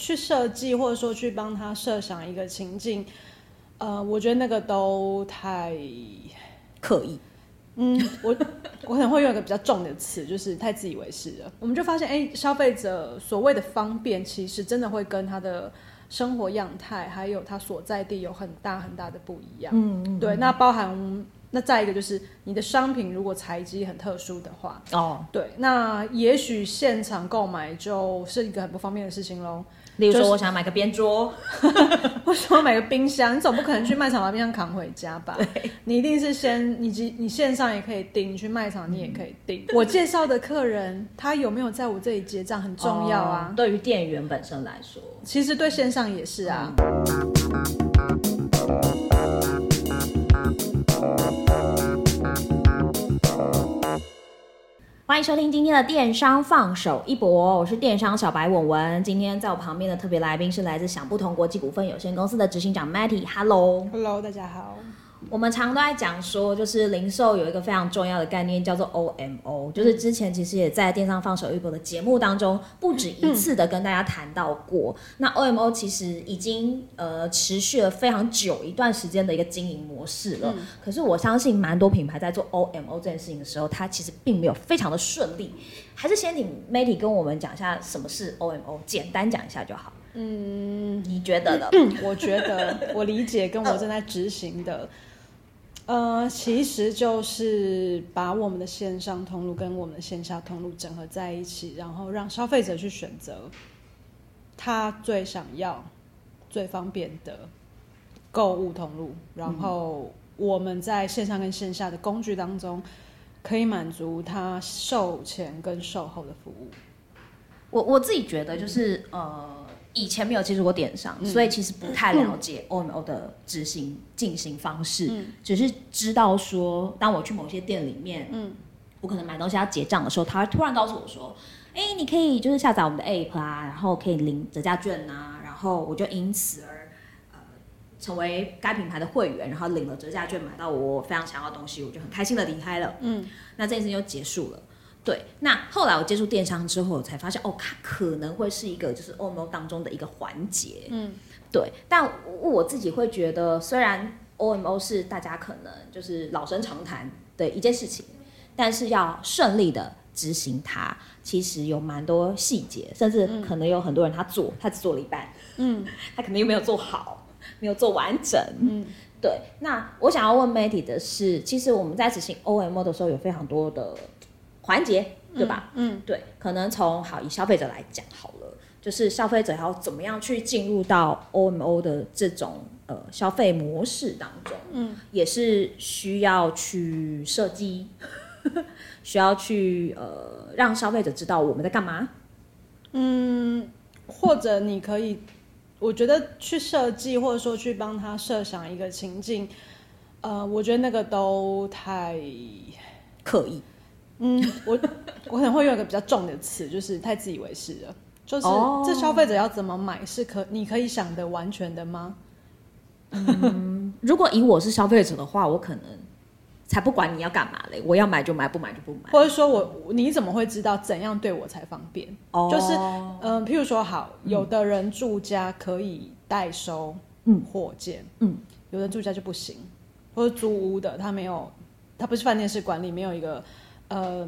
去设计或者说去帮他设想一个情境，呃，我觉得那个都太刻意。嗯，我我可能会用一个比较重的词，就是太自以为是了。我们就发现，哎，消费者所谓的方便，其实真的会跟他的生活样态，还有他所在地有很大很大的不一样。嗯，嗯，对。那包含那再一个就是你的商品如果材质很特殊的话，哦，对，那也许现场购买就是一个很不方便的事情喽。例如说，我想买个边桌，我想要买个冰箱，你总不可能去卖场把冰箱扛回家吧？你一定是先，你你线上也可以订，你去卖场你也可以订。嗯、我介绍的客人他有没有在我这里结账很重要啊。哦、对于店员本身来说，其实对线上也是啊。欢迎收听今天的电商放手一搏，我是电商小白文文。今天在我旁边的特别来宾是来自想不同国际股份有限公司的执行长 Matty，Hello，Hello，大家好。我们常都在讲说，就是零售有一个非常重要的概念，叫做 OMO。就是之前其实也在电商放手一搏的节目当中，不止一次的跟大家谈到过。那 OMO 其实已经呃持续了非常久一段时间的一个经营模式了。可是我相信，蛮多品牌在做 OMO 这件事情的时候，它其实并没有非常的顺利。还是先请 Matty 跟我们讲一下什么是 OMO，简单讲一下就好。嗯，你觉得呢？我觉得我理解，跟我正在执行的。呃，其实就是把我们的线上通路跟我们的线下通路整合在一起，然后让消费者去选择他最想要、最方便的购物通路，然后我们在线上跟线下的工具当中，可以满足他售前跟售后的服务。我我自己觉得就是呃。以前没有接触过电商，嗯、所以其实不太了解 OMO 的执行进行方式，嗯、只是知道说，当我去某些店里面，嗯，我可能买东西要结账的时候，他会突然告诉我说，哎、欸，你可以就是下载我们的 App 啊，然后可以领折价券啊，然后我就因此而呃成为该品牌的会员，然后领了折价券，买到我非常想要的东西，我就很开心的离开了，嗯，那这件事情就结束了。对，那后来我接触电商之后，我才发现哦，它可能会是一个就是 OMO 当中的一个环节。嗯，对。但我自己会觉得，虽然 OMO 是大家可能就是老生常谈的一件事情，但是要顺利的执行它，其实有蛮多细节，甚至可能有很多人他做，他只做了一半。嗯，他可能又没有做好，没有做完整。嗯，对。那我想要问 Matty 的是，其实我们在执行 OMO 的时候，有非常多的。环节对吧？嗯，嗯对，可能从好以消费者来讲好了，就是消费者要怎么样去进入到 OMO 的这种呃消费模式当中，嗯，也是需要去设计，需要去呃让消费者知道我们在干嘛，嗯，或者你可以，我觉得去设计或者说去帮他设想一个情境，呃，我觉得那个都太刻意。嗯，我 我可能会用一个比较重的词，就是太自以为是了。就是这消费者要怎么买，是可你可以想的完全的吗？嗯，如果以我是消费者的话，我可能才不管你要干嘛嘞，我要买就买，不买就不买。或者说我你怎么会知道怎样对我才方便？哦，就是嗯、呃，譬如说好，有的人住家可以代收嗯货件，嗯，有的住家就不行，或者租屋的他没有，他不是饭店式管理，没有一个。呃，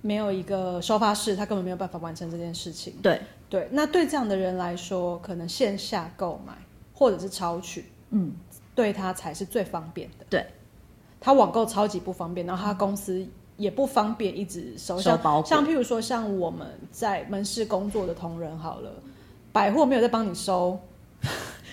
没有一个收发室，他根本没有办法完成这件事情。对对，那对这样的人来说，可能线下购买或者是超取，嗯，对他才是最方便的。对，他网购超级不方便，然后他公司也不方便一直收收包。像譬如说，像我们在门市工作的同仁，好了，百货没有在帮你收。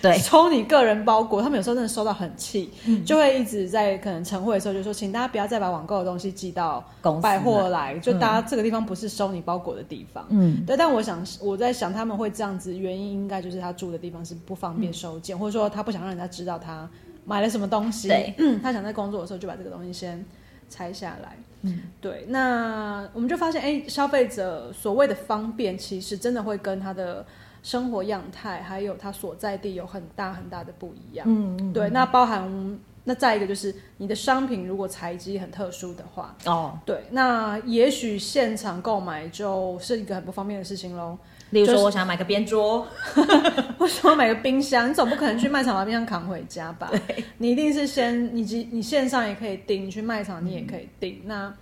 对，抽你个人包裹，他们有时候真的收到很气，嗯、就会一直在可能晨会的时候就说，请大家不要再把网购的东西寄到百货来，就大家这个地方不是收你包裹的地方。嗯，对。但我想，我在想他们会这样子，原因应该就是他住的地方是不方便收件，嗯、或者说他不想让人家知道他买了什么东西。对，他想在工作的时候就把这个东西先拆下来。嗯，对。那我们就发现，哎，消费者所谓的方便，其实真的会跟他的。生活样态还有它所在地有很大很大的不一样。嗯，嗯对，那包含那再一个就是你的商品如果材质很特殊的话，哦，对，那也许现场购买就是一个很不方便的事情喽。例如说，我想买个边桌，或者说买个冰箱，你总不可能去卖场把冰箱扛回家吧？对，你一定是先你你线上也可以订，你去卖场你也可以订。嗯、那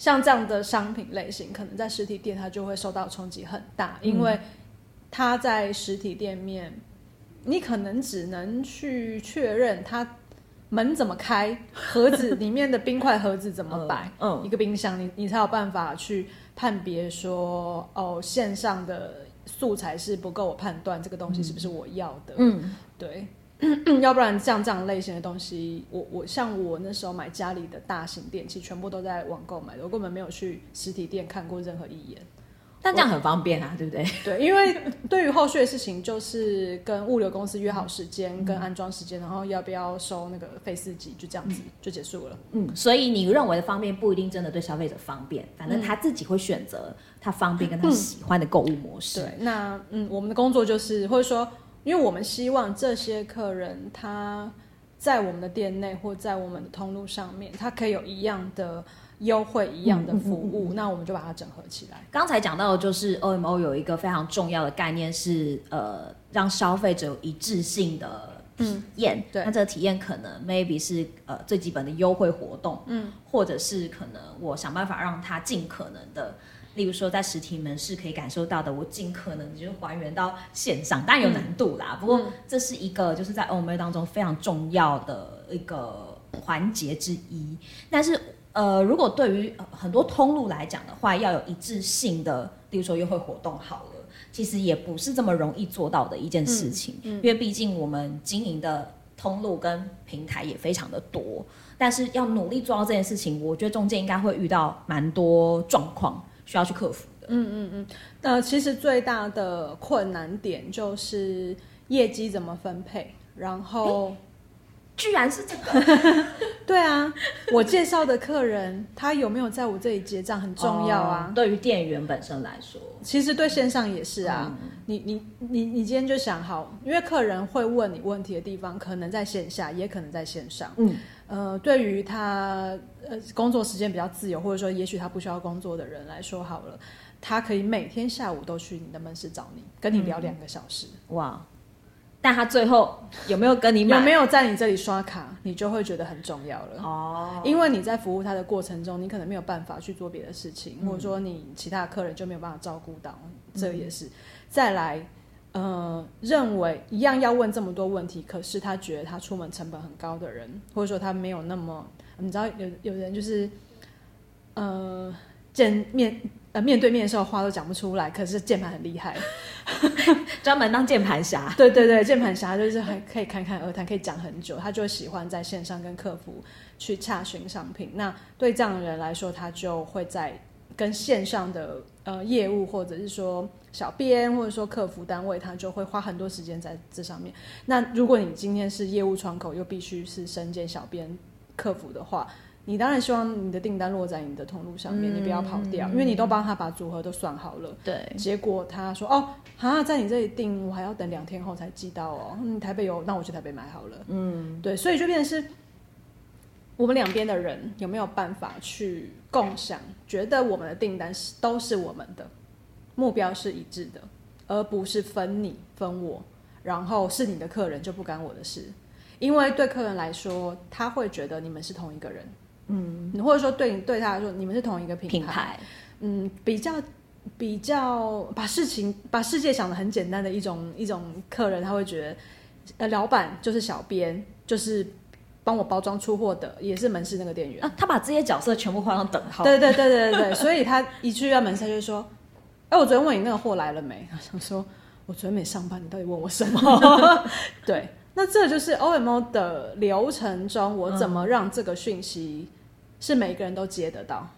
像这样的商品类型，可能在实体店它就会受到冲击很大，因为它在实体店面，你可能只能去确认它门怎么开，盒子里面的冰块盒子怎么摆，嗯，一个冰箱，你你才有办法去。判别说哦，线上的素材是不够我判断这个东西是不是我要的。嗯，对，要不然像这样类型的东西，我我像我那时候买家里的大型电器，全部都在网购买的，我根本没有去实体店看过任何一眼。但这样很方便啊，对不对？对，因为对于后续的事情，就是跟物流公司约好时间、嗯、跟安装时间，然后要不要收那个费四级，就这样子、嗯、就结束了。嗯，所以你认为的方便不一定真的对消费者方便，反正他自己会选择他方便跟他喜欢的购物模式。嗯、对，那嗯，我们的工作就是，或者说，因为我们希望这些客人他在我们的店内或在我们的通路上面，他可以有一样的。优惠一样的服务，嗯嗯嗯嗯，那我们就把它整合起来。刚才讲到的就是 OMO 有一个非常重要的概念是，呃，让消费者有一致性的体验。嗯、对，那这个体验可能 maybe 是呃最基本的优惠活动，嗯，或者是可能我想办法让他尽可能的，例如说在实体门市可以感受到的，我尽可能就是还原到线上，当然有难度啦。嗯、不过这是一个就是在 OMO 当中非常重要的一个环节之一，但是。呃，如果对于很多通路来讲的话，要有一致性的，比如说优惠活动，好了，其实也不是这么容易做到的一件事情，嗯嗯、因为毕竟我们经营的通路跟平台也非常的多，但是要努力做到这件事情，我觉得中间应该会遇到蛮多状况需要去克服的。嗯嗯嗯，那、其实最大的困难点就是业绩怎么分配，然后。居然是这个，对啊，我介绍的客人他有没有在我这里结账很重要啊。哦、对于店员本身来说，其实对线上也是啊。嗯、你你你你今天就想好，因为客人会问你问题的地方，可能在线下，也可能在线上。嗯，呃，对于他呃工作时间比较自由，或者说也许他不需要工作的人来说，好了，他可以每天下午都去你的门市找你，跟你聊两个小时。嗯、哇。但他最后有没有跟你买？有没有在你这里刷卡？你就会觉得很重要了哦。因为你在服务他的过程中，你可能没有办法去做别的事情，嗯、或者说你其他客人就没有办法照顾到，这也是。嗯、再来，呃，认为一样要问这么多问题，可是他觉得他出门成本很高的人，或者说他没有那么，你知道有有人就是，呃，见面。呃，面对面的时候话都讲不出来，可是键盘很厉害，专门当键盘侠。对对对，键盘侠就是还可以侃侃而谈，可以讲很久。他就喜欢在线上跟客服去洽询商品。那对这样的人来说，他就会在跟线上的呃业务，或者是说小编，或者说客服单位，他就会花很多时间在这上面。那如果你今天是业务窗口，又必须是身兼小编、客服的话。你当然希望你的订单落在你的通路上面，嗯、你不要跑掉，因为你都帮他把组合都算好了。对，结果他说：“哦，哈，在你这里订，我还要等两天后才寄到哦。嗯，台北有，那我去台北买好了。”嗯，对，所以就变成是我们两边的人有没有办法去共享，觉得我们的订单是都是我们的，目标是一致的，而不是分你分我，然后是你的客人就不干我的事，因为对客人来说，他会觉得你们是同一个人。嗯，或者说对你对他来说，你们是同一个品牌，品牌嗯，比较比较把事情把世界想的很简单的一种一种客人，他会觉得，呃，老板就是小编，就是帮我包装出货的，也是门市那个店员，啊，他把这些角色全部画上等号，对对对对对对，所以他一去到门市就说，哎，我昨天问你那个货来了没？他想说，我昨天没上班，你到底问我什么？对，那这就是 OMO 的流程中，我怎么让这个讯息。是每个人都接得到，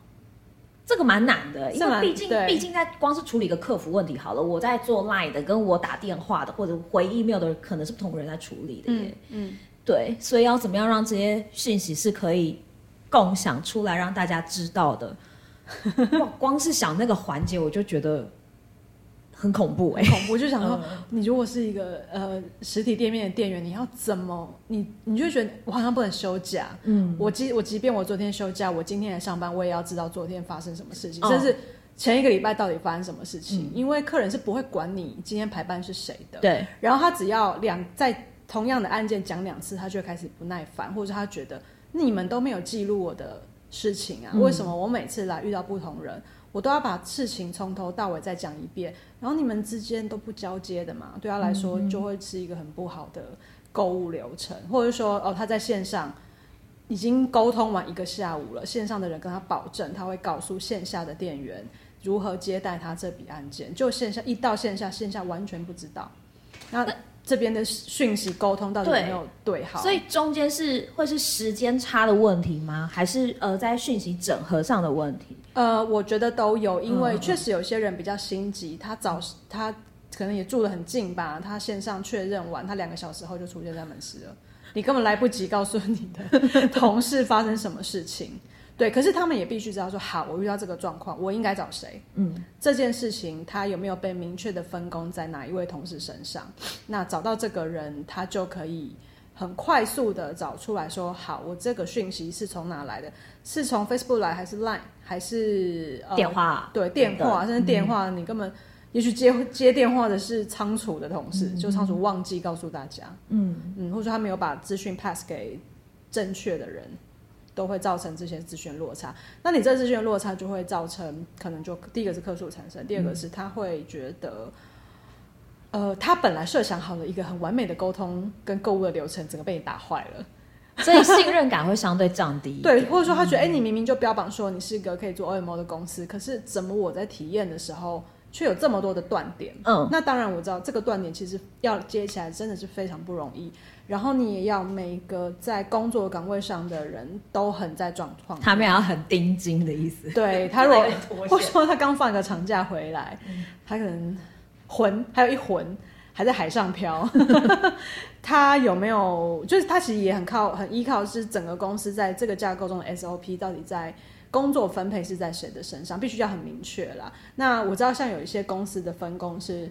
这个蛮难的，因为毕竟毕竟在光是处理一个客服问题好了，我在做 Line 的，跟我打电话的或者回 email 的，可能是不同人在处理的耶。嗯，嗯对，所以要怎么样让这些讯息是可以共享出来，让大家知道的？光是想那个环节，我就觉得。很恐怖哎、欸，恐怖！就想说，你如果是一个呃实体店面的店员，你要怎么？你你就觉得我好像不能休假。嗯，我即我即便我昨天休假，我今天来上班，我也要知道昨天发生什么事情，哦、甚至前一个礼拜到底发生什么事情，嗯、因为客人是不会管你今天排班是谁的。对。然后他只要两在同样的案件讲两次，他就会开始不耐烦，或者他觉得你们都没有记录我的事情啊，嗯、为什么我每次来遇到不同人，我都要把事情从头到尾再讲一遍，然后你们之间都不交接的嘛？对他来说就会是一个很不好的购物流程，嗯、或者说哦，他在线上。已经沟通完一个下午了，线上的人跟他保证，他会告诉线下的店员如何接待他这笔案件。就线下一到线下，线下完全不知道。那这边的讯息沟通到底有没有对好？所以中间是会是时间差的问题吗？还是呃在讯息整合上的问题？呃，我觉得都有，因为确实有些人比较心急，他早他可能也住得很近吧，他线上确认完，他两个小时后就出现在门市了。你根本来不及告诉你的同事发生什么事情，对，可是他们也必须知道说，好，我遇到这个状况，我应该找谁？嗯，这件事情他有没有被明确的分工在哪一位同事身上？那找到这个人，他就可以很快速的找出来说，好，我这个讯息是从哪来的？是从 Facebook 来，还是 Line，还是、呃、电话？对，电话，甚至电话，你根本。也许接接电话的是仓储的同事，嗯、就仓储忘记告诉大家，嗯嗯，或者说他没有把资讯 pass 给正确的人，都会造成这些资讯落差。那你这资讯落差就会造成可能就第一个是客诉产生，第二个是他会觉得，嗯、呃，他本来设想好的一个很完美的沟通跟购物的流程，整个被你打坏了，所以信任感会相对降低。对，或者说他觉得，哎、你明明就标榜说你是一个可以做 OMO 的公司，可是怎么我在体验的时候？却有这么多的断点，嗯，那当然我知道这个断点其实要接起来真的是非常不容易。然后你也要每个在工作岗位上的人都很在状况，他们要很盯紧的意思。对，他如果或说他刚放一个长假回来，嗯、他可能魂还有一魂还在海上漂，他有没有？就是他其实也很靠很依靠是整个公司在这个架构中的 SOP 到底在。工作分配是在谁的身上，必须要很明确啦。那我知道，像有一些公司的分工是，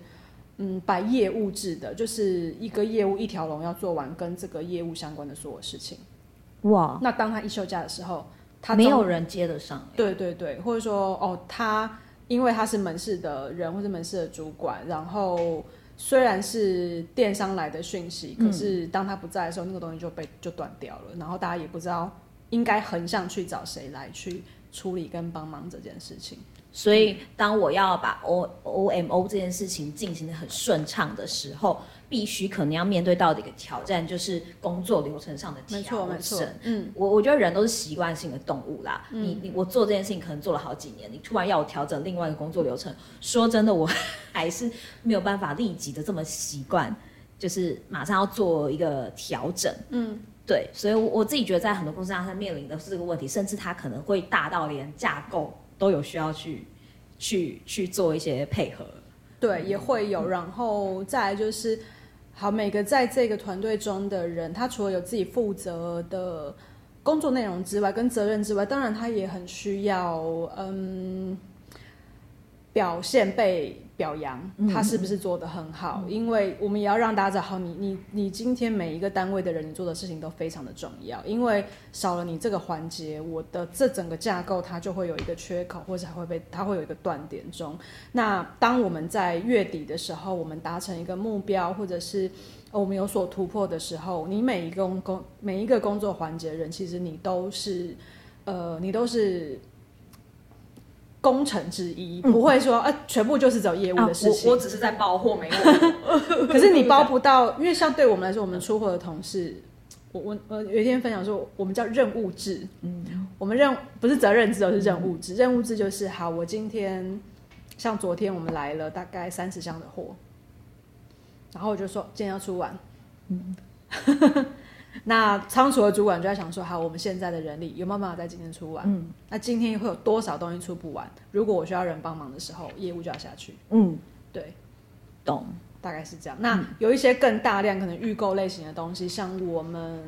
嗯，摆业务制的，就是一个业务一条龙要做完跟这个业务相关的所有事情。哇！那当他一休假的时候，他没有人接得上。对对对，或者说哦，他因为他是门市的人或者门市的主管，然后虽然是电商来的讯息，可是当他不在的时候，那个东西就被就断掉了，然后大家也不知道。应该横向去找谁来去处理跟帮忙这件事情。所以，当我要把 O O M O 这件事情进行的很顺畅的时候，必须可能要面对到的一个挑战，就是工作流程上的调整。没错，嗯，我我觉得人都是习惯性的动物啦。嗯、你你我做这件事情可能做了好几年，你突然要我调整另外一个工作流程，说真的，我 还是没有办法立即的这么习惯，就是马上要做一个调整。嗯。对，所以，我我自己觉得，在很多公司上，他面临的是这个问题，甚至他可能会大到连架构都有需要去去去做一些配合。对，也会有。然后再来就是，好，每个在这个团队中的人，他除了有自己负责的工作内容之外，跟责任之外，当然他也很需要，嗯，表现被。表扬他是不是做得很好？嗯、因为我们也要让大家知道，好，你你你今天每一个单位的人，你做的事情都非常的重要。因为少了你这个环节，我的这整个架构它就会有一个缺口，或者还会被它会有一个断点中。那当我们在月底的时候，我们达成一个目标，或者是我们有所突破的时候，你每一个工工每一个工作环节的人，其实你都是呃，你都是。功臣之一不会说，呃、啊，全部就是走业务的事情。啊、我，我只是在包货，没有。可是你包不到，因为像对我们来说，我们出货的同事，我我我有一天分享说，我们叫任务制。嗯，我们任不是责任制，而是任务制。嗯、任务制就是，好，我今天像昨天我们来了大概三十箱的货，然后我就说今天要出完。嗯。那仓储的主管就在想说：好，我们现在的人力有没有办法在今天出完？嗯，那今天会有多少东西出不完？如果我需要人帮忙的时候，业务就要下去。嗯，对，懂，大概是这样。那有一些更大量可能预购类型的东西，像我们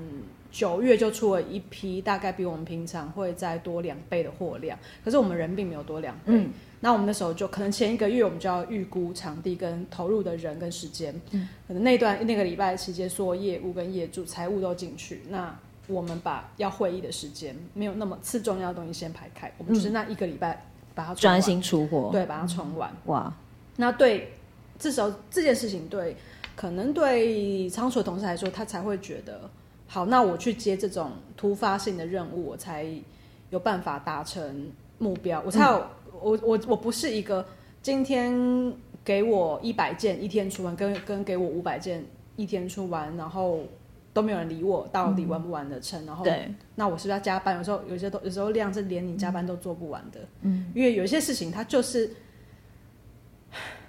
九月就出了一批，大概比我们平常会再多两倍的货量，可是我们人并没有多两倍。嗯那我们那时候就可能前一个月我们就要预估场地跟投入的人跟时间，嗯，可能那段那个礼拜期间，所有业务跟业主财务都进去，那我们把要会议的时间没有那么次重要的东西先排开，我们就是那一个礼拜把它专心出货，对，把它冲完。哇，那对，至少这件事情对，可能对仓储的同事来说，他才会觉得好。那我去接这种突发性的任务，我才有办法达成目标。我才有，嗯、我我我不是一个今天给我一百件一天出完，跟跟给我五百件一天出完，然后。都没有人理我，到底完不完的成？嗯、然后，对，那我是不是要加班？有时候有些都有时候量是连你加班都做不完的。嗯，因为有些事情它就是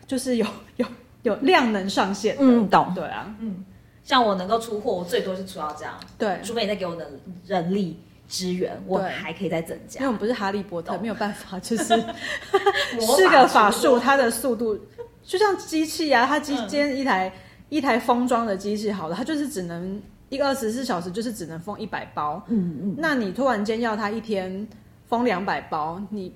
就是有有有量能上限。嗯，懂。对啊，嗯，像我能够出货，我最多是出到这样。对，除非你再给我能人力支援，我还可以再增加。因为我们不是哈利波特，没有办法，就是 是个法术，它的速度就像机器啊，它机今天一台、嗯、一台封装的机器，好了，它就是只能。一个二十四小时就是只能封一百包，嗯嗯，那你突然间要它一天封两百包，你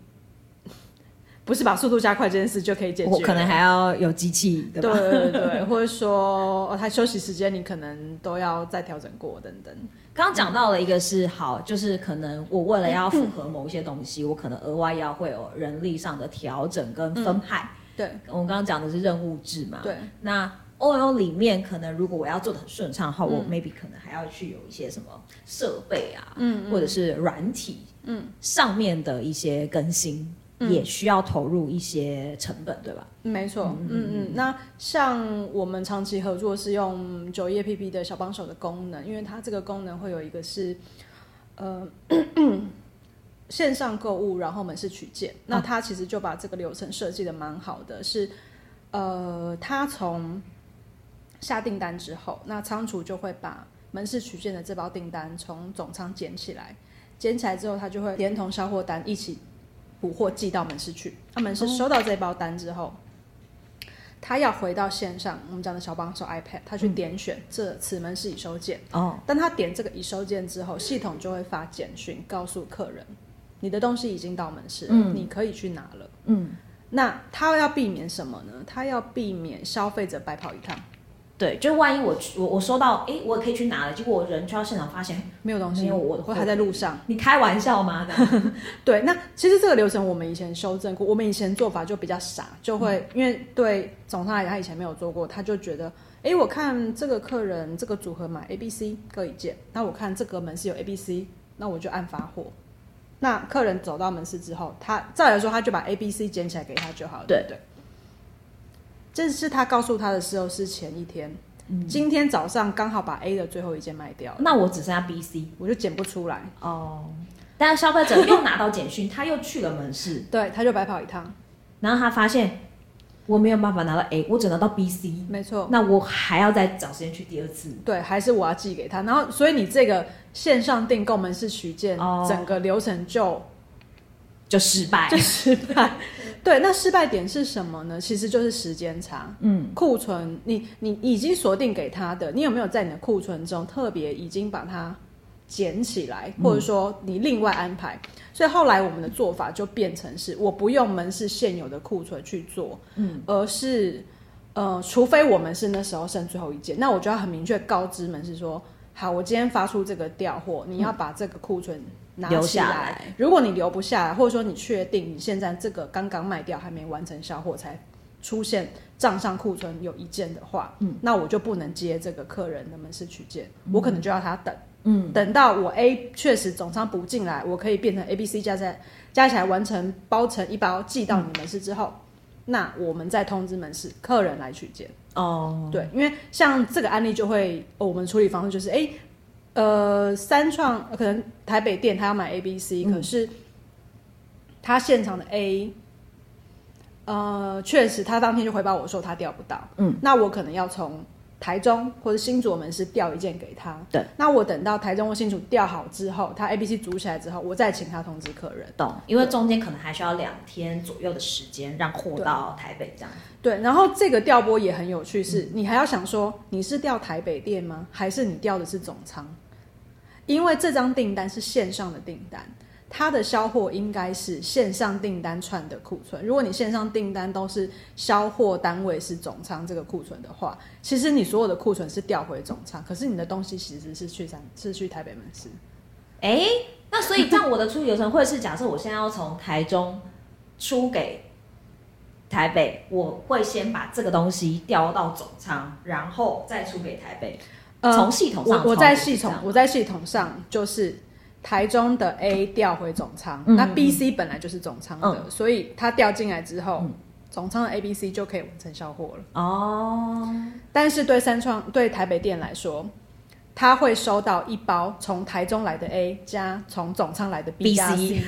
不是把速度加快这件事就可以解决？我可能还要有机器，对吧？对对对，或者说哦，他休息时间你可能都要再调整过等等。刚刚讲到了一个是好，就是可能我为了要符合某一些东西，嗯、我可能额外要会有人力上的调整跟分派。嗯、对，我们刚刚讲的是任务制嘛？对，那。OMO 里面可能如果我要做的很顺畅的话，嗯、我 maybe 可能还要去有一些什么设备啊，嗯，嗯或者是软体，嗯，上面的一些更新，嗯、也需要投入一些成本，对吧？没错，嗯嗯，嗯。那像我们长期合作是用九一 APP 的小帮手的功能，因为它这个功能会有一个是，呃，线上购物，然后门市取件，那它其实就把这个流程设计的蛮好的，是，呃，它从下订单之后，那仓储就会把门市取件的这包订单从总仓捡起来，捡起来之后，他就会连同销货单一起补货寄到门市去。他门市收到这包单之后，他要回到线上，我们讲的小帮手 iPad，他去点选这此门市已收件。哦，当他点这个已收件之后，系统就会发简讯告诉客人，你的东西已经到门市了，嗯，你可以去拿了。嗯，那他要避免什么呢？他要避免消费者白跑一趟。对，就万一我我我收到，哎，我可以去拿了，结果我人去到现场发现没有东西，没有我的货还在路上。你开玩笑吗？对，那其实这个流程我们以前修正过，我们以前做法就比较傻，就会、嗯、因为对总商来讲，他以前没有做过，他就觉得，哎，我看这个客人这个组合买 A、B、C 各一件，那我看这个门市有 A、B、C，那我就按发货。那客人走到门市之后，他再来说他就把 A、B、C 捡起来给他就好了。对对。这是他告诉他的时候是前一天，嗯、今天早上刚好把 A 的最后一件卖掉，那我只剩下 B、C，我就剪不出来。哦。但是消费者又拿到简讯，他又去了门市，对，他就白跑一趟。然后他发现我没有办法拿到 A，我只拿到 B、C，没错。那我还要再找时间去第二次，对，还是我要寄给他。然后，所以你这个线上订购门市取件，哦、整个流程就就失败，就失败。对，那失败点是什么呢？其实就是时间差。嗯，库存你你已经锁定给他的，你有没有在你的库存中特别已经把它捡起来，或者说你另外安排？嗯、所以后来我们的做法就变成是，我不用门市现有的库存去做，嗯，而是呃，除非我们是那时候剩最后一件，那我就要很明确告知门市说，好，我今天发出这个调货，你要把这个库存。拿留下来。如果你留不下来，或者说你确定你现在这个刚刚卖掉还没完成销货，才出现账上库存有一件的话，嗯，那我就不能接这个客人的门市取件，嗯、我可能就要他等，嗯，等到我 A 确实总仓补进来，我可以变成 A、B、C 加在加起来完成包成一包寄到你门市之后，嗯、那我们再通知门市客人来取件。哦，对，因为像这个案例就会，哦、我们处理方式就是，哎。呃，三创可能台北店他要买 A、B、C，可是他现场的 A，呃，确实他当天就回报我说他调不到，嗯，那我可能要从台中或者新竹门市调一件给他，对，那我等到台中或新竹调好之后，他 A、B、C 组起来之后，我再请他通知客人，懂？因为中间可能还需要两天左右的时间让货到台北这样。对，然后这个调拨也很有趣是，是、嗯、你还要想说你是调台北店吗？还是你调的是总仓？因为这张订单是线上的订单，它的销货应该是线上订单串的库存。如果你线上订单都是销货单位是总仓这个库存的话，其实你所有的库存是调回总仓，可是你的东西其实是去三是去台北门市。哎，那所以这样我的处理流程会是假设我现在要从台中出给台北，我会先把这个东西调到总仓，然后再出给台北。从、呃、系统上，我我在系统，我在系统上就是台中的 A 调回总仓，嗯、那 B、C 本来就是总仓的，嗯、所以它调进来之后，嗯、总仓的 A、B、C 就可以完成销货了。哦，但是对三创对台北店来说，他会收到一包从台中来的 A 加从总仓来的 B 加 C。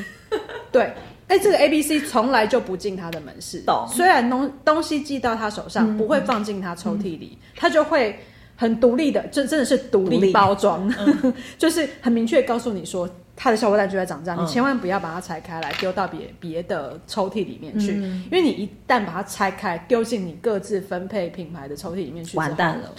对，哎、欸，这个 A、B、C 从来就不进他的门市，懂。虽然东东西寄到他手上，嗯、不会放进他抽屉里，他、嗯、就会。很独立的，这真的是独立包装，嗯、就是很明确告诉你说，它的消费量就在涨价，嗯、你千万不要把它拆开来丢到别别的抽屉里面去，嗯、因为你一旦把它拆开丢进你各自分配品牌的抽屉里面去，完蛋了，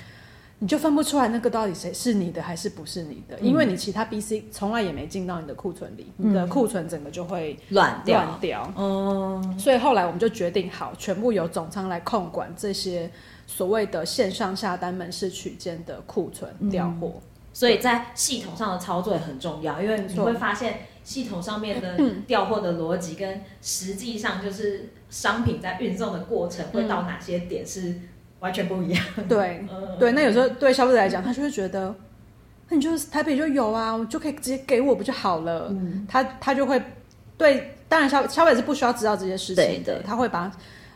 你就分不出来那个到底谁是你的还是不是你的，嗯、因为你其他 B、C 从来也没进到你的库存里，嗯、你的库存整个就会乱掉，乱掉。嗯，所以后来我们就决定好，全部由总仓来控管这些。所谓的线上下单门市取件的库存调货，嗯，所以在系统上的操作也很重要，因为你会发现系统上面的调货的逻辑跟实际上就是商品在运送的过程会到哪些点是完全不一样。嗯、对，对，那有时候对消费者来讲，他就会觉得，那你就是台北就有啊，我就可以直接给我不就好了？嗯、他他就会对，当然消消费者是不需要知道这些事情的，他会把。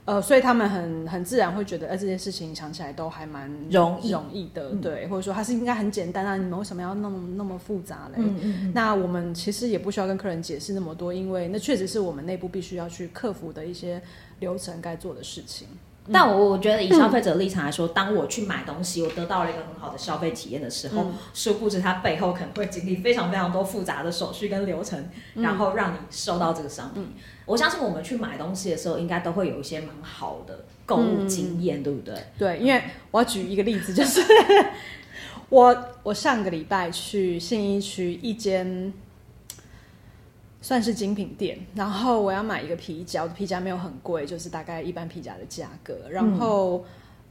呃，所以他们很很自然会觉得，哎，这件事情想起来都还蛮容易容易的，嗯、对，或者说它是应该很简单啊，你们为什么要那么那么复杂嘞？嗯嗯嗯，那我们其实也不需要跟客人解释那么多，因为那确实是我们内部必须要去克服的一些流程该做的事情。但我我觉得以消费者立场来说，嗯、当我去买东西，我得到了一个很好的消费体验的时候，嗯、殊不知它背后可能会经历非常非常多复杂的手续跟流程，嗯、然后让你收到这个商品。嗯、我相信我们去买东西的时候，应该都会有一些蛮好的购物经验，嗯、对不对？对，因为我要举一个例子，就是 我我上个礼拜去信义区一间。算是精品店，然后我要买一个皮夹，我的皮夹没有很贵，就是大概一般皮夹的价格。然后，嗯、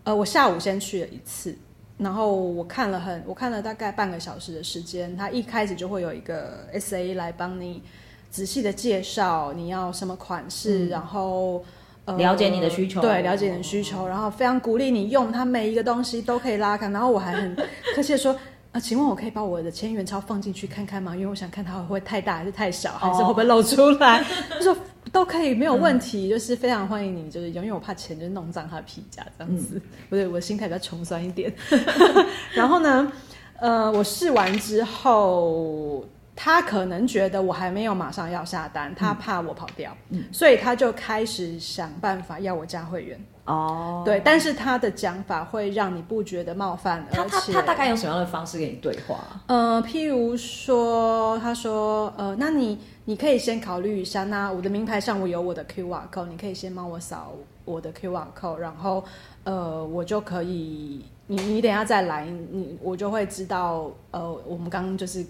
呃，我下午先去了一次，然后我看了很，我看了大概半个小时的时间。他一开始就会有一个 SA 来帮你仔细的介绍你要什么款式，嗯、然后、呃、了解你的需求，对，了解你的需求，然后非常鼓励你用它，每一个东西都可以拉开。然后我还很 客气的说。啊，请问我可以把我的千元钞放进去看看吗？因为我想看它会不会太大，还是太小，还是会不会露出来？他说都可以，没有问题，嗯、就是非常欢迎你，就是因为我怕钱就弄脏他的皮夹这样子。不对、嗯，我的心态比较穷酸一点。然后呢，呃，我试完之后，他可能觉得我还没有马上要下单，他怕我跑掉，嗯、所以他就开始想办法要我加会员。哦，oh. 对，但是他的讲法会让你不觉得冒犯，他他他大概用什么样的方式跟你对话？呃，譬如说，他说，呃，那你你可以先考虑一下，那我的名牌上我有我的 QR code，你可以先帮我扫我的 QR code，然后呃，我就可以，你你等一下再来，你我就会知道，呃，我们刚刚就是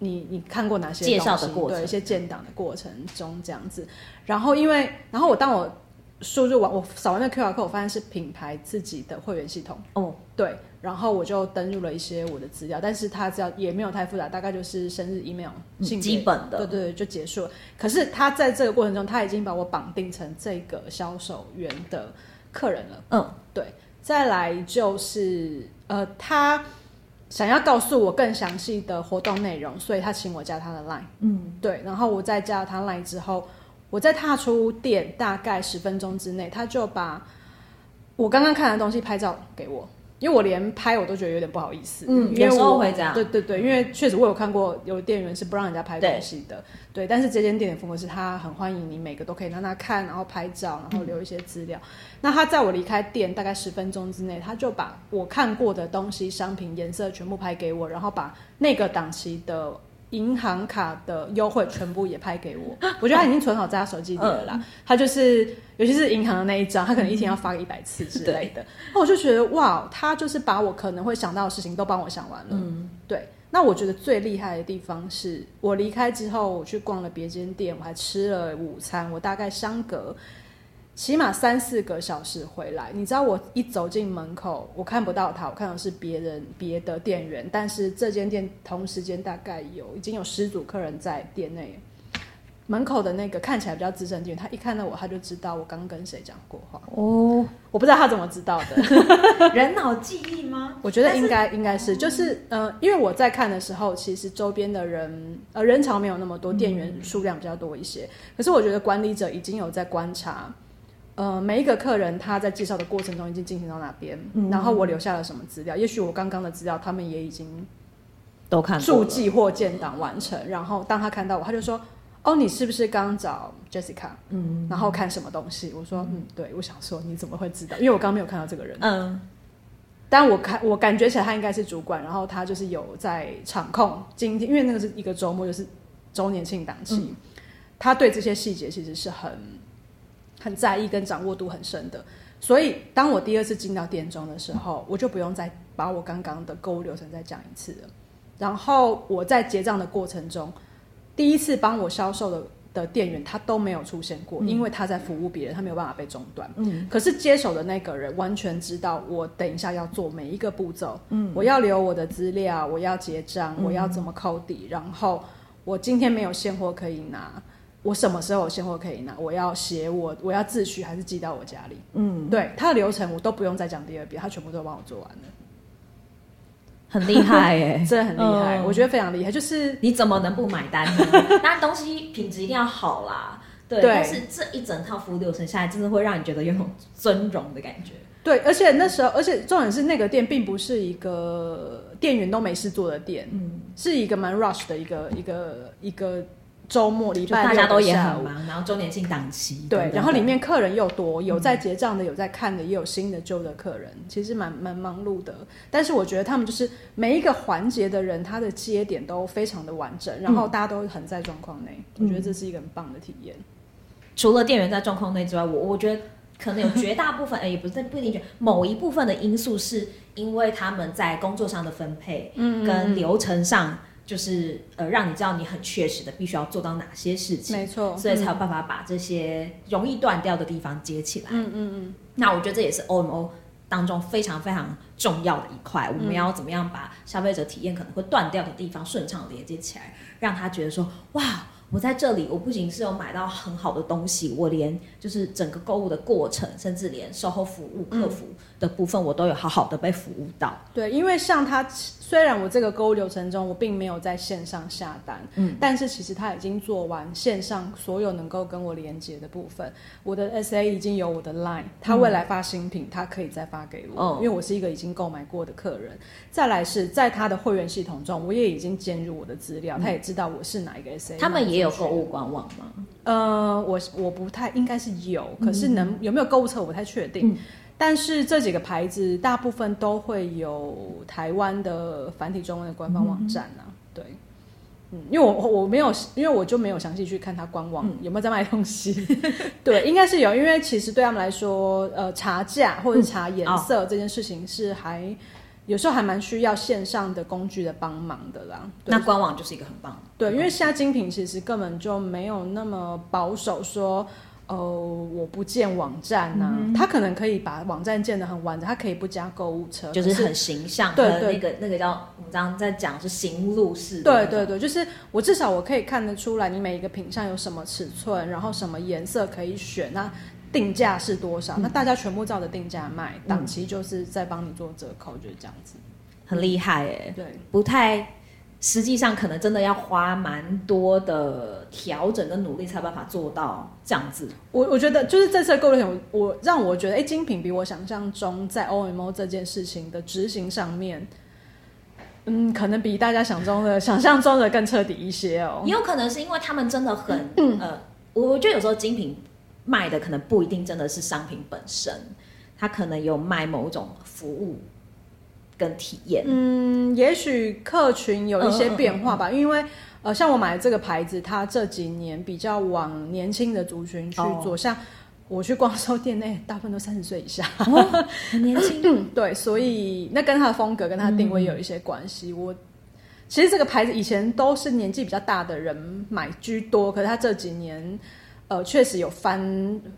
你你看过哪些介绍的过程，对，一些建档的过程中这样子，然后因为，然后我当我。输入完，我扫完那 QR code，我发现是品牌自己的会员系统。哦，对，然后我就登入了一些我的资料，但是它资料也没有太复杂，大概就是生日、email、基本的，对对对，就结束了。可是他在这个过程中，他已经把我绑定成这个销售员的客人了。嗯，对。再来就是，呃，他想要告诉我更详细的活动内容，所以他请我加他的 line。嗯，对。然后我再加他 line 之后。我在踏出店大概十分钟之内，他就把我刚刚看的东西拍照给我，因为我连拍我都觉得有点不好意思。嗯，有时候会这样。对对对，因为确实我有看过有店员是不让人家拍东西的。对，对，但是这间店的风格是他很欢迎你每个都可以让他看，然后拍照，然后留一些资料。嗯、那他在我离开店大概十分钟之内，他就把我看过的东西、商品、颜色全部拍给我，然后把那个档期的。银行卡的优惠全部也拍给我，我觉得他已经存好在他手机里了啦。嗯、他就是，尤其是银行的那一张，他可能一天要发个一百次之类的。那我就觉得哇，他就是把我可能会想到的事情都帮我想完了。嗯，对。那我觉得最厉害的地方是我离开之后，我去逛了别间店，我还吃了午餐，我大概相隔。起码三四个小时回来，你知道我一走进门口，我看不到他，我看到是别人别的店员，但是这间店同时间大概有已经有十组客人在店内，门口的那个看起来比较资深店员，他一看到我，他就知道我刚跟谁讲过话。哦，我不知道他怎么知道的，人脑记忆吗？我觉得应该应该是，就是呃，因为我在看的时候，其实周边的人呃人潮没有那么多，店员数量比较多一些。嗯、可是我觉得管理者已经有在观察，呃，每一个客人他在介绍的过程中已经进行到哪边，嗯、然后我留下了什么资料。也许我刚刚的资料他们也已经都看注记或建档完成。然后当他看到我，他就说。哦，你是不是刚找 Jessica？嗯，然后看什么东西？我说，嗯，对，我想说你怎么会知道？因为我刚没有看到这个人。嗯，但我看我感觉起来他应该是主管，然后他就是有在场控今天，因为那个是一个周末，就是周年庆档期，嗯、他对这些细节其实是很很在意跟掌握度很深的。所以当我第二次进到店中的时候，我就不用再把我刚刚的购物流程再讲一次了。然后我在结账的过程中。第一次帮我销售的的店员，他都没有出现过，嗯、因为他在服务别人，他没有办法被中断。嗯，可是接手的那个人完全知道我等一下要做每一个步骤。嗯，我要留我的资料，我要结账，我要怎么扣底，嗯、然后我今天没有现货可以拿，我什么时候有现货可以拿？我要写我我要自取还是寄到我家里？嗯，对，他的流程我都不用再讲第二遍，他全部都帮我做完了。很厉害耶，真的很厉害，嗯、我觉得非常厉害。就是你怎么能不买单呢？当然东西品质一定要好啦，对。对但是这一整套服务流程下来，真的会让你觉得有种尊荣的感觉。对，而且那时候，而且重点是那个店并不是一个店员都没事做的店，嗯，是一个蛮 rush 的一个一个一个。周末礼拜六，大家都也很忙，然后周年庆档期，对，然后里面客人又多，有在结账的，有在看的，也有新的旧的客人，其实蛮蛮忙碌的。但是我觉得他们就是每一个环节的人，他的接点都非常的完整，然后大家都很在状况内，嗯、我觉得这是一个很棒的体验。除了店员在状况内之外，我我觉得可能有绝大部分，哎，也不是不一定觉得某一部分的因素是因为他们在工作上的分配，嗯，跟流程上。就是呃，让你知道你很确实的必须要做到哪些事情，没错，所以才有办法把这些容易断掉的地方接起来。嗯嗯嗯。那我觉得这也是 OMO 当中非常非常重要的一块。我们要怎么样把消费者体验可能会断掉的地方顺畅连接起来，让他觉得说哇。我在这里，我不仅是有买到很好的东西，我连就是整个购物的过程，甚至连售后服务、客服的部分，我都有好好的被服务到。对，因为像他，虽然我这个购物流程中我并没有在线上下单，嗯，但是其实他已经做完线上所有能够跟我连接的部分。我的 SA 已经有我的 Line，他未来发新品，他可以再发给我，嗯，因为我是一个已经购买过的客人。再来是在他的会员系统中，我也已经建入我的资料，他也知道我是哪一个 SA。他们也。也有购物官网吗？呃，我我不太应该是有，可是能有没有购物车我不太确定。嗯、但是这几个牌子大部分都会有台湾的繁体中文的官方网站啊。嗯、对，嗯，因为我我没有，因为我就没有详细去看它官网有没有在卖东西。嗯、对，应该是有，因为其实对他们来说，呃，查价或者查颜色这件事情是还。有时候还蛮需要线上的工具的帮忙的啦。那官网就是一个很棒的。对，因为现在精品其实根本就没有那么保守说，说呃我不建网站呐、啊，嗯、他可能可以把网站建得很完整，他可以不加购物车，就是很形象。对对，那个那个叫我们刚刚在讲是行路式。对对对，就是我至少我可以看得出来，你每一个品相有什么尺寸，然后什么颜色可以选那。定价是多少？嗯、那大家全部照着定价卖，档期就是在帮你做折扣，就是这样子，很厉害哎。对，不太，实际上可能真的要花蛮多的调整跟努力，才有办法做到这样子。我我觉得就是这次的购物我，我让我觉得，哎、欸，精品比我想象中在 OMO 这件事情的执行上面，嗯，可能比大家想中的想象中的更彻底一些哦。也有可能是因为他们真的很，嗯、呃，我觉得有时候精品。卖的可能不一定真的是商品本身，他可能有卖某种服务跟体验。嗯，也许客群有一些变化吧，嗯嗯嗯、因为呃，像我买的这个牌子，它这几年比较往年轻的族群去做。哦、像我去逛售店内，大部分都三十岁以下，哦、很年轻。嗯，对，所以那跟它的风格、跟它的定位有一些关系。嗯、我其实这个牌子以前都是年纪比较大的人买居多，可是它这几年。呃，确实有翻，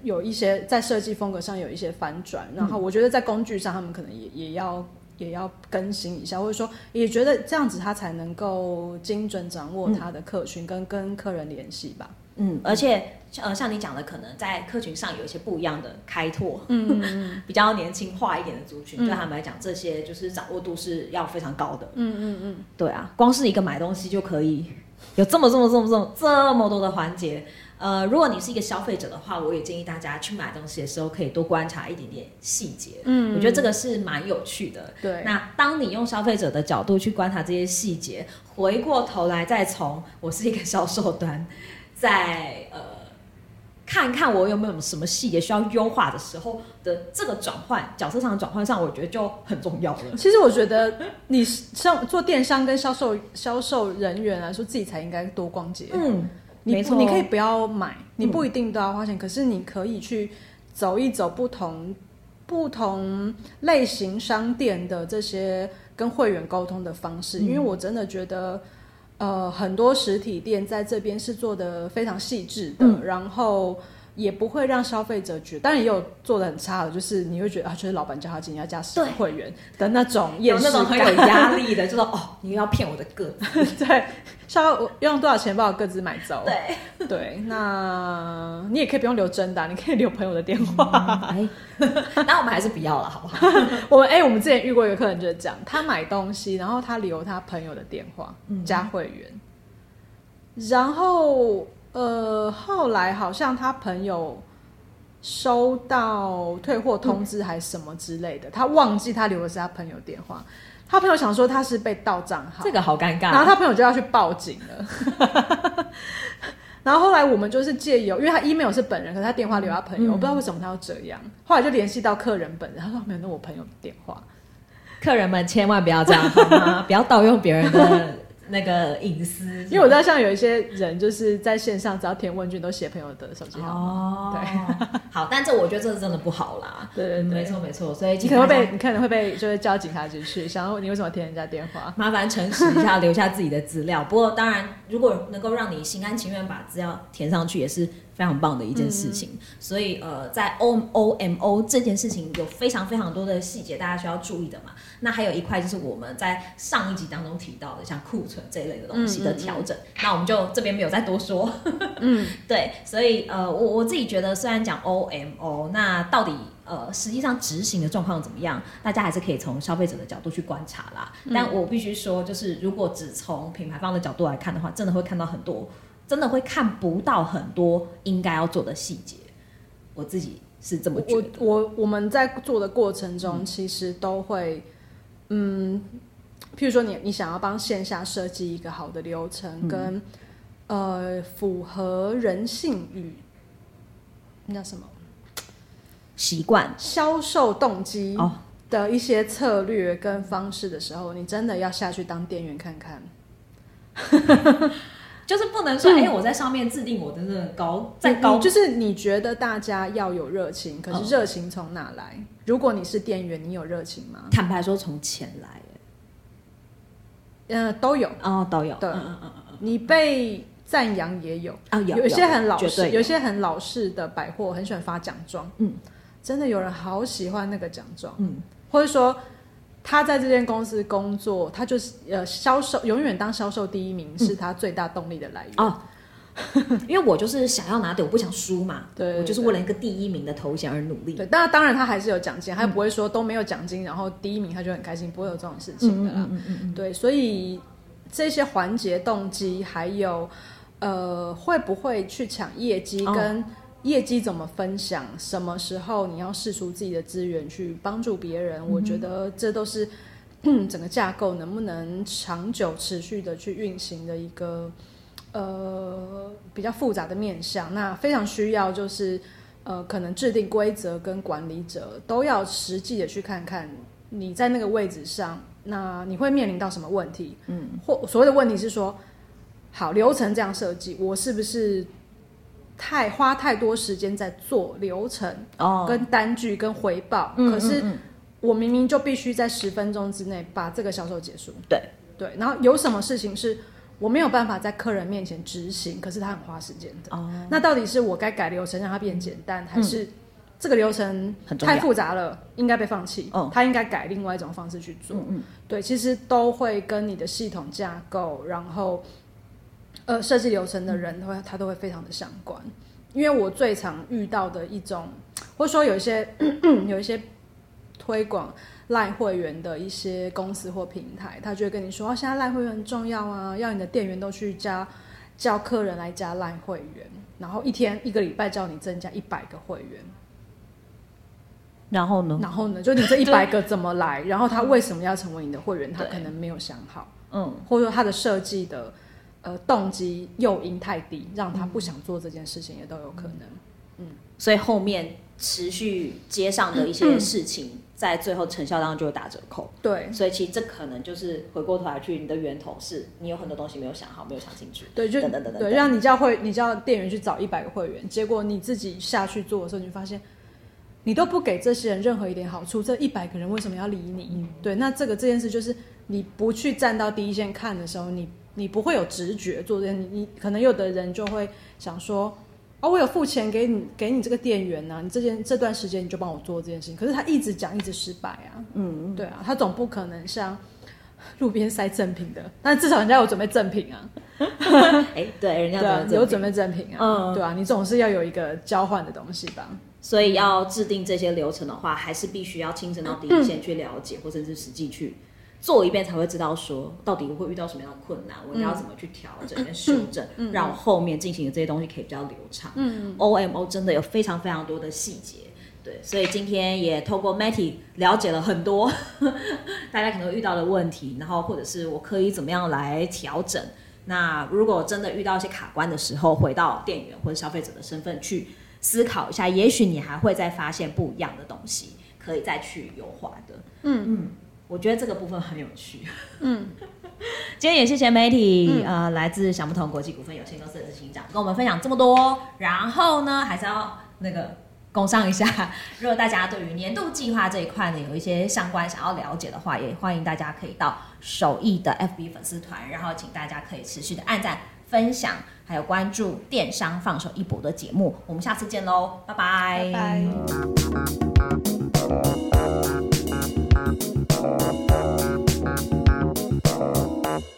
有一些在设计风格上有一些翻转，然后我觉得在工具上，他们可能也也要也要更新一下，或者说也觉得这样子他才能够精准掌握他的客群跟跟客人联系吧。嗯，而且呃，像你讲的，可能在客群上有一些不一样的开拓，嗯，嗯 比较年轻化一点的族群，嗯、对他们来讲，这些就是掌握度是要非常高的。嗯嗯嗯，对啊，光是一个买东西就可以有这么这么这么这么这么多的环节。呃，如果你是一个消费者的话，我也建议大家去买东西的时候可以多观察一点点细节。嗯，我觉得这个是蛮有趣的。对，那当你用消费者的角度去观察这些细节，回过头来再从我是一个销售端，再呃看看我有没有什么细节需要优化的时候的这个转换角色上的转换上，我觉得就很重要了。其实我觉得你像做电商跟销售销售人员来说，自己才应该多逛街。嗯。你不，你可以不要买，你不一定都要花钱，嗯、可是你可以去走一走不同不同类型商店的这些跟会员沟通的方式，嗯、因为我真的觉得，呃，很多实体店在这边是做的非常细致的，嗯、然后。也不会让消费者觉得，当然也有做的很差的，就是你会觉得啊，就是老板叫他今天要加十个会员的那种，有那种很有压力的，就说哦，你又要骗我的个资，对，要我用多少钱把我个子买走？对对，那你也可以不用留真的，你可以留朋友的电话。哎，那我们还是不要了，好不好？我们哎，我们之前遇过一个客人就是这样，他买东西，然后他留他朋友的电话加会员，然后。呃，后来好像他朋友收到退货通知还是什么之类的，嗯、他忘记他留的是他朋友电话，他朋友想说他是被盗账号，这个好尴尬，然后他朋友就要去报警了。然后后来我们就是借由，因为他 email 是本人，可是他电话留他朋友，嗯、我不知道为什么他要这样。后来就联系到客人本人，他说没有，那我朋友的电话。客人们千万不要这样好吗？不要盗用别人的。那个隐私，因为我知道像有一些人就是在线上，只要填问卷都写朋友的手机号码。哦，对，好，但这我觉得这是真的不好啦。对对对，没错没错，所以你可能会被，你可能会被就是叫警察局去，想问你为什么填人家电话？麻烦诚实一下，留下自己的资料。不过当然，如果能够让你心甘情愿把资料填上去，也是。非常棒的一件事情，嗯、所以呃，在 O O M O 这件事情有非常非常多的细节，大家需要注意的嘛。那还有一块就是我们在上一集当中提到的，像库存这一类的东西的调整。嗯嗯嗯，那我们就这边没有再多说。嗯，对，所以呃，我我自己觉得，虽然讲 O M O，那到底呃实际上执行的状况怎么样，大家还是可以从消费者的角度去观察啦。嗯、但我必须说，就是如果只从品牌方的角度来看的话，真的会看到很多。真的会看不到很多应该要做的细节，我自己是这么觉得。我我我们在做的过程中，其实都会，嗯，嗯，譬如说你你想要帮线下设计一个好的流程，跟、嗯、呃符合人性与那叫什么？习惯、销售动机的一些策略跟方式的时候，哦、你真的要下去当店员看看。就是不能说，哎、嗯。欸，我在上面制定我的那个高，在高，就是你觉得大家要有热情，可是热情从哪来？嗯、如果你是店员，你有热情吗？坦白说，从钱来，嗯、呃，都有。哦，都有，对，嗯嗯嗯嗯，你被赞扬也有。啊，有，有些很老实，有，有些很老式的百货很喜欢发奖状，嗯，真的有人好喜欢那个奖状，嗯，或者说。他在这间公司工作，他就是呃销售，永远当销售第一名是他最大动力的来源哦。因为我就是想要拿的，我不想输嘛。对，对，对，我就是为了一个第一名的头衔而努力。对，当然当然他还是有奖金，他不会说都没有奖金，然后第一名他就很开心，不会有这种事情的啦。嗯嗯嗯嗯。对，所以这些环节、动机，还有呃会不会去抢业绩跟。业绩怎么分享？什么时候你要试出自己的资源去帮助别人？嗯、我觉得这都是 整个架构能不能长久持续的去运行的一个呃比较复杂的面向。那非常需要就是呃可能制定规则跟管理者都要实际的去看看你在那个位置上，那你会面临到什么问题？嗯，或所谓的问题是说，好流程这样设计，我是不是？太花太多时间在做流程哦，跟单据跟回报，哦、可是我明明就必须在十分钟之内把这个销售结束。对对，然后有什么事情是我没有办法在客人面前执行，可是他很花时间的。哦，那到底是我该改流程让它变简单，嗯、还是这个流程太复杂了，应该被放弃？哦，他应该改另外一种方式去做。嗯，嗯对，其实都会跟你的系统架构，然后。呃设计流程的人，都会他都会非常的相关。因为我最常遇到的一种，或者说有一些 有一些推广 LINE 会员的一些公司或平台，他就会跟你说，哦，现在 LINE 会员很重要啊，要你的店员都去加，叫客人来加 LINE 会员，然后一天一个礼拜叫你增加一百个会员。然后呢？然后呢？就你这一百个怎么来？然后他为什么要成为你的会员？他可能没有想好，嗯，或者说他的设计的呃动机诱因太低，让他不想做这件事情也都有可能。嗯，所以后面持续接上的一些事情，在最后成效当中就会打折扣。对，所以其实这可能就是回过头来去，你的源头是你有很多东西没有想好，没有想清楚。对，就等等等等，对，让你叫会，你叫店员去找一百个会员，结果你自己下去做的时候，你就发现。你都不给这些人任何一点好处，这一百个人为什么要理你？嗯、对，那这个这件事就是你不去站到第一线看的时候，你你不会有直觉做这件事。你你可能有的人就会想说，哦，我有付钱给你，给你这个店员呐、啊，你这件这段时间你就帮我做这件事情。可是他一直讲，一直失败啊。嗯，对啊，他总不可能像 路边塞赠品的，但至少人家有准备赠品啊。哎，对，人家有准备赠品啊。嗯，对啊，你总是要有一个交换的东西吧。所以要制定这些流程的话，还是必须要亲身到第一线去了解，或者是实际去做一遍，才会知道说到底我会遇到什么样的困难，我要怎么去调整跟修正，让我后面进行的这些东西可以比较流畅。嗯，OMO 真的有非常非常多的细节，对，所以今天也透过 Matty 了解了很多 大家可能遇到的问题，然后或者是我可以怎么样来调整。那如果真的遇到一些卡关的时候，回到店员或者消费者的身份去。思考一下，也许你还会再发现不一样的东西，可以再去优化的。嗯嗯，我觉得这个部分很有趣。嗯，今天也谢谢 Matty，、嗯、呃，来自想不同国际股份有限公司的执行长，跟我们分享这么多。然后呢，还是要那个工商一下，如果大家对于年度计划这一块呢，有一些相关想要了解的话，也欢迎大家可以到首艺的 FB 粉丝团，然后请大家可以持续的按赞。分享还有关注电商放手一搏的节目，我们下次见喽，拜拜。拜拜。